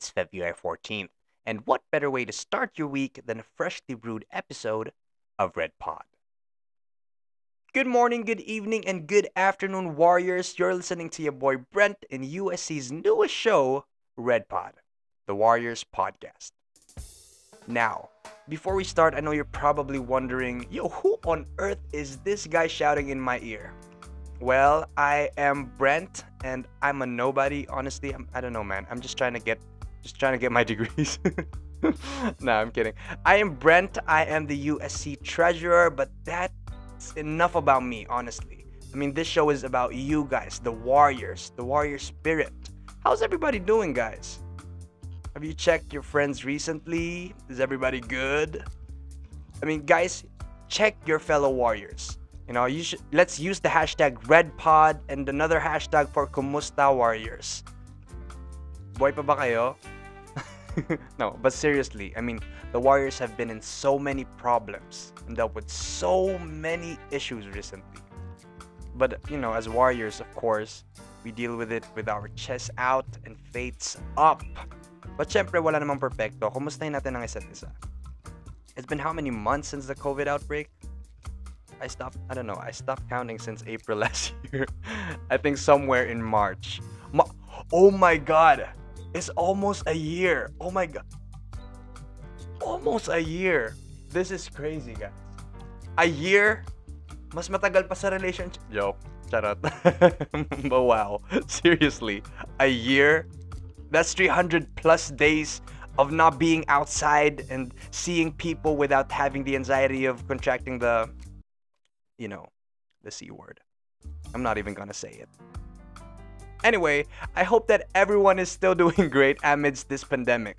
It's February 14th, and what better way to start your week than a freshly brewed episode of Red Pod? Good morning, good evening, and good afternoon, Warriors. You're listening to your boy Brent in USC's newest show, Red Pod, the Warriors podcast. Now, before we start, I know you're probably wondering, yo, who on earth is this guy shouting in my ear? Well, I am Brent, and I'm a nobody. Honestly, I'm, I don't know, man. I'm just trying to get, just trying to get my degrees. no, I'm kidding. I am Brent. I am the USC treasurer, but that's enough about me, honestly. I mean, this show is about you guys, the Warriors, the Warrior spirit. How's everybody doing, guys? Have you checked your friends recently? Is everybody good? I mean, guys, check your fellow Warriors. You know, you should let's use the hashtag RedPod and another hashtag for Kumusta Warriors. Boy pa ba kayo? no, but seriously, I mean, the Warriors have been in so many problems and dealt with so many issues recently. But, you know, as Warriors, of course, we deal with it with our chest out and fates up. But syempre, wala namang perfecto. Kumustahin natin ang isa't isa? It's been how many months since the COVID outbreak? I stopped, I don't know, I stopped counting since April last year. I think somewhere in March. Ma- oh my god! It's almost a year. Oh my god. Almost a year. This is crazy, guys. A year? Mas matagal pa sa relationship. Joke. Charot. but wow. Seriously. A year? That's 300 plus days of not being outside and seeing people without having the anxiety of contracting the you know, the C word. I'm not even gonna say it. Anyway, I hope that everyone is still doing great amidst this pandemic.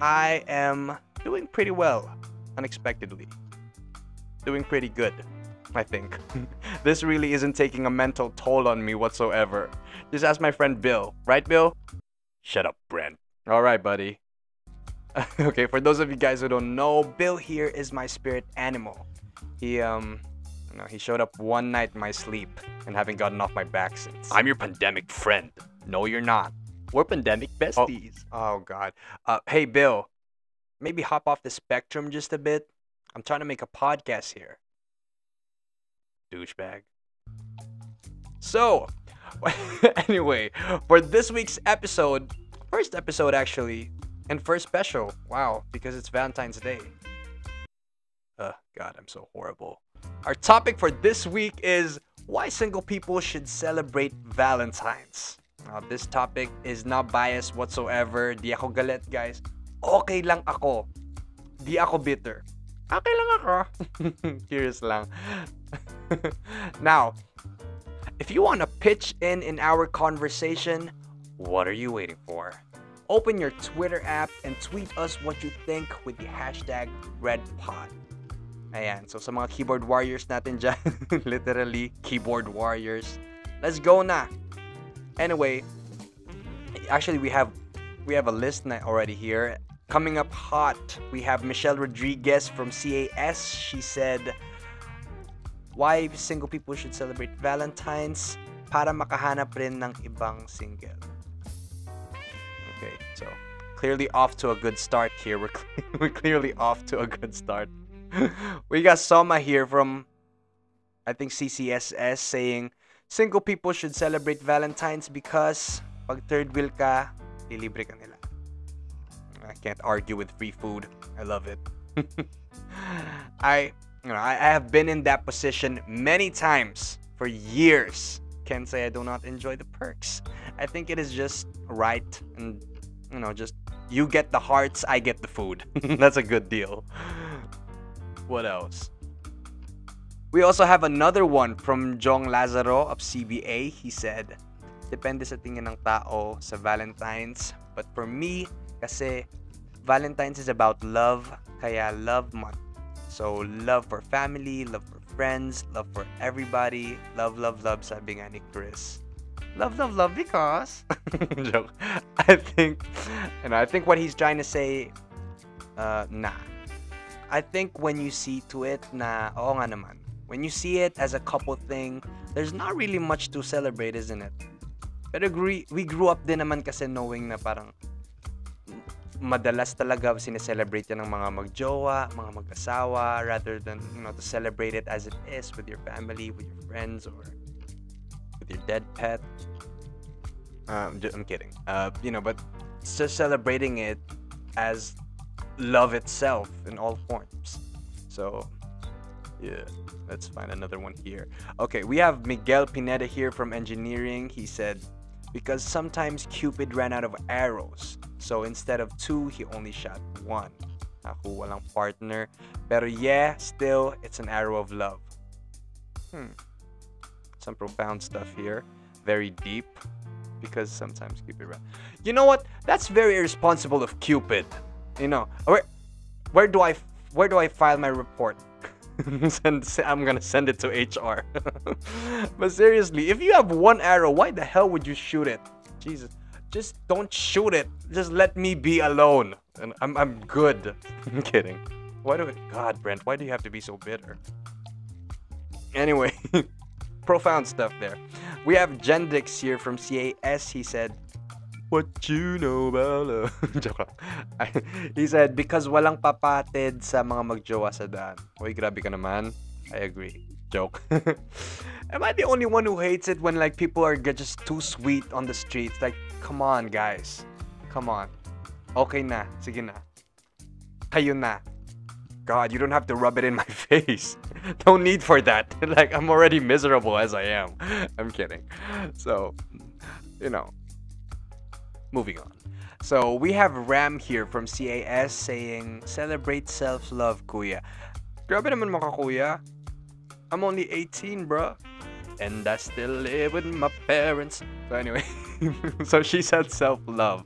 I am doing pretty well, unexpectedly. Doing pretty good, I think. this really isn't taking a mental toll on me whatsoever. Just ask my friend Bill. Right, Bill? Shut up, Brent. Alright, buddy. okay, for those of you guys who don't know, Bill here is my spirit animal. He um know, he showed up one night in my sleep and haven't gotten off my back since. I'm your pandemic friend. No, you're not. We're pandemic besties. Oh, oh God. Uh, hey, Bill. Maybe hop off the spectrum just a bit. I'm trying to make a podcast here. Douchebag. So, anyway, for this week's episode, first episode actually, and first special. Wow, because it's Valentine's Day. Uh, God, I'm so horrible. Our topic for this week is why single people should celebrate Valentine's. Now, this topic is not biased whatsoever. Di ako galit, guys. Okay lang ako. Di ako bitter. Okay lang ako. Curious lang. now, if you want to pitch in in our conversation, what are you waiting for? Open your Twitter app and tweet us what you think with the hashtag RedPod. Ayan. So, sa mga keyboard warriors natin dyan, literally, keyboard warriors. Let's go na! Anyway, actually, we have we have a list already here. Coming up hot, we have Michelle Rodriguez from CAS. She said, why single people should celebrate Valentine's para makahanap rin ng ibang single. Okay, so clearly off to a good start here. We're, we're clearly off to a good start. we got Soma here from, I think CCSS saying, single people should celebrate Valentine's because pag third wheel ka, lilibre ka nila. I can't argue with free food. I love it. I, you know, I, I have been in that position many times for years. Can't say I do not enjoy the perks. I think it is just right and you know, just you get the hearts, I get the food. That's a good deal. What else? We also have another one from Jong Lazaro of CBA. He said, Depende sa tingin ng tao sa Valentine's. But for me, kasi Valentine's is about love, kaya love month. So, love for family, love for friends, love for everybody. Love, love, love, sabi nga ni Chris. Love, love, love because... Joke. I think, and I think what he's trying to say, uh, nah I think when you see to it na, oo nga naman, when you see it as a couple thing, there's not really much to celebrate, isn't it? But agree, we grew up din naman kasi knowing na parang madalas talaga sineselebrate yan ng mga magjowa, mga mag-asawa, rather than, you know, to celebrate it as it is with your family, with your friends, or with your dead pet. Um, j- I'm kidding. Uh, you know, but just celebrating it as love itself in all forms. So, yeah, let's find another one here. Okay, we have Miguel Pineda here from engineering. He said, because sometimes Cupid ran out of arrows. So instead of two, he only shot one. Ako walang partner. Pero yeah, still, it's an arrow of love. Hmm. Some profound stuff here. Very deep. Because sometimes Cupid ran. You know what? That's very irresponsible of Cupid. You know, where, where do I, where do I file my report? send, I'm gonna send it to HR. but seriously, if you have one arrow, why the hell would you shoot it? Jesus, just don't shoot it. Just let me be alone, and I'm I'm good. I'm kidding. Why do it? God, Brent, why do you have to be so bitter? Anyway, profound stuff there. We have Jendix here from CAS. He said, What you know about love? Joke lang. he said, because walang papatid sa mga magjowa sa daan. Uy, grabe ka naman. I agree. Joke. Am I the only one who hates it when like people are just too sweet on the streets? Like, come on, guys. Come on. Okay na. Sige na. Kayo na. God, you don't have to rub it in my face. no need for that. like, I'm already miserable as I am. I'm kidding. So, you know, moving on. So we have Ram here from CAS saying, celebrate self-love, kuya. Grabe naman mga kuya. I'm only 18, bro. And I still live with my parents. So anyway, so she said self-love.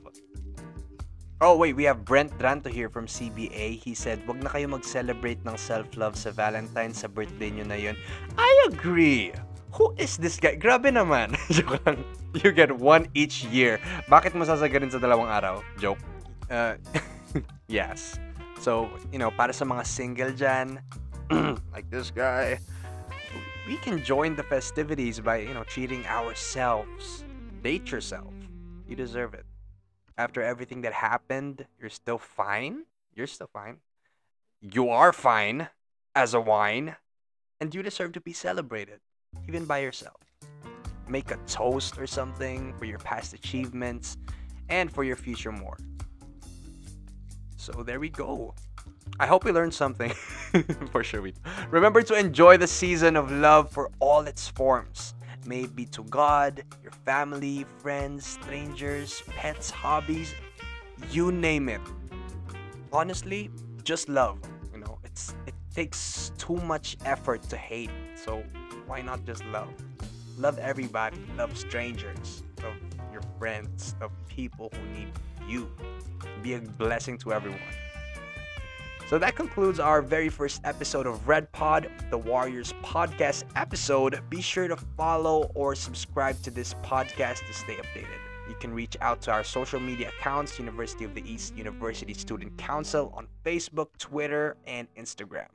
Oh wait, we have Brent Dranto here from CBA. He said, wag na kayo mag-celebrate ng self-love sa Valentine's sa birthday nyo na yun. I agree. Who is this guy? Grabe naman. Joke lang. You get one each year. Bakit mo sasagarin sa dalawang araw? Joke. Uh, yes. So, you know, para sa mga single dyan, like this guy, we can join the festivities by, you know, treating ourselves. Date yourself. You deserve it. After everything that happened, you're still fine. You're still fine. You are fine as a wine, and you deserve to be celebrated, even by yourself. Make a toast or something for your past achievements and for your future more. So there we go. I hope we learned something. for sure we do. Remember to enjoy the season of love for all its forms. May it be to God, your family, friends, strangers, pets, hobbies, you name it. Honestly, just love. You know, it's it takes too much effort to hate. So why not just love? Love everybody. Love strangers. Love your friends. Love people who need you. Be a blessing to everyone. So that concludes our very first episode of Red Pod, the Warriors podcast episode. Be sure to follow or subscribe to this podcast to stay updated. You can reach out to our social media accounts, University of the East University Student Council on Facebook, Twitter, and Instagram.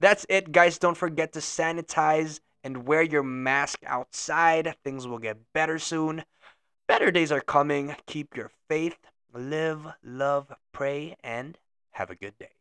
That's it, guys. Don't forget to sanitize and wear your mask outside. Things will get better soon. Better days are coming. Keep your faith. Live, love, pray, and have a good day.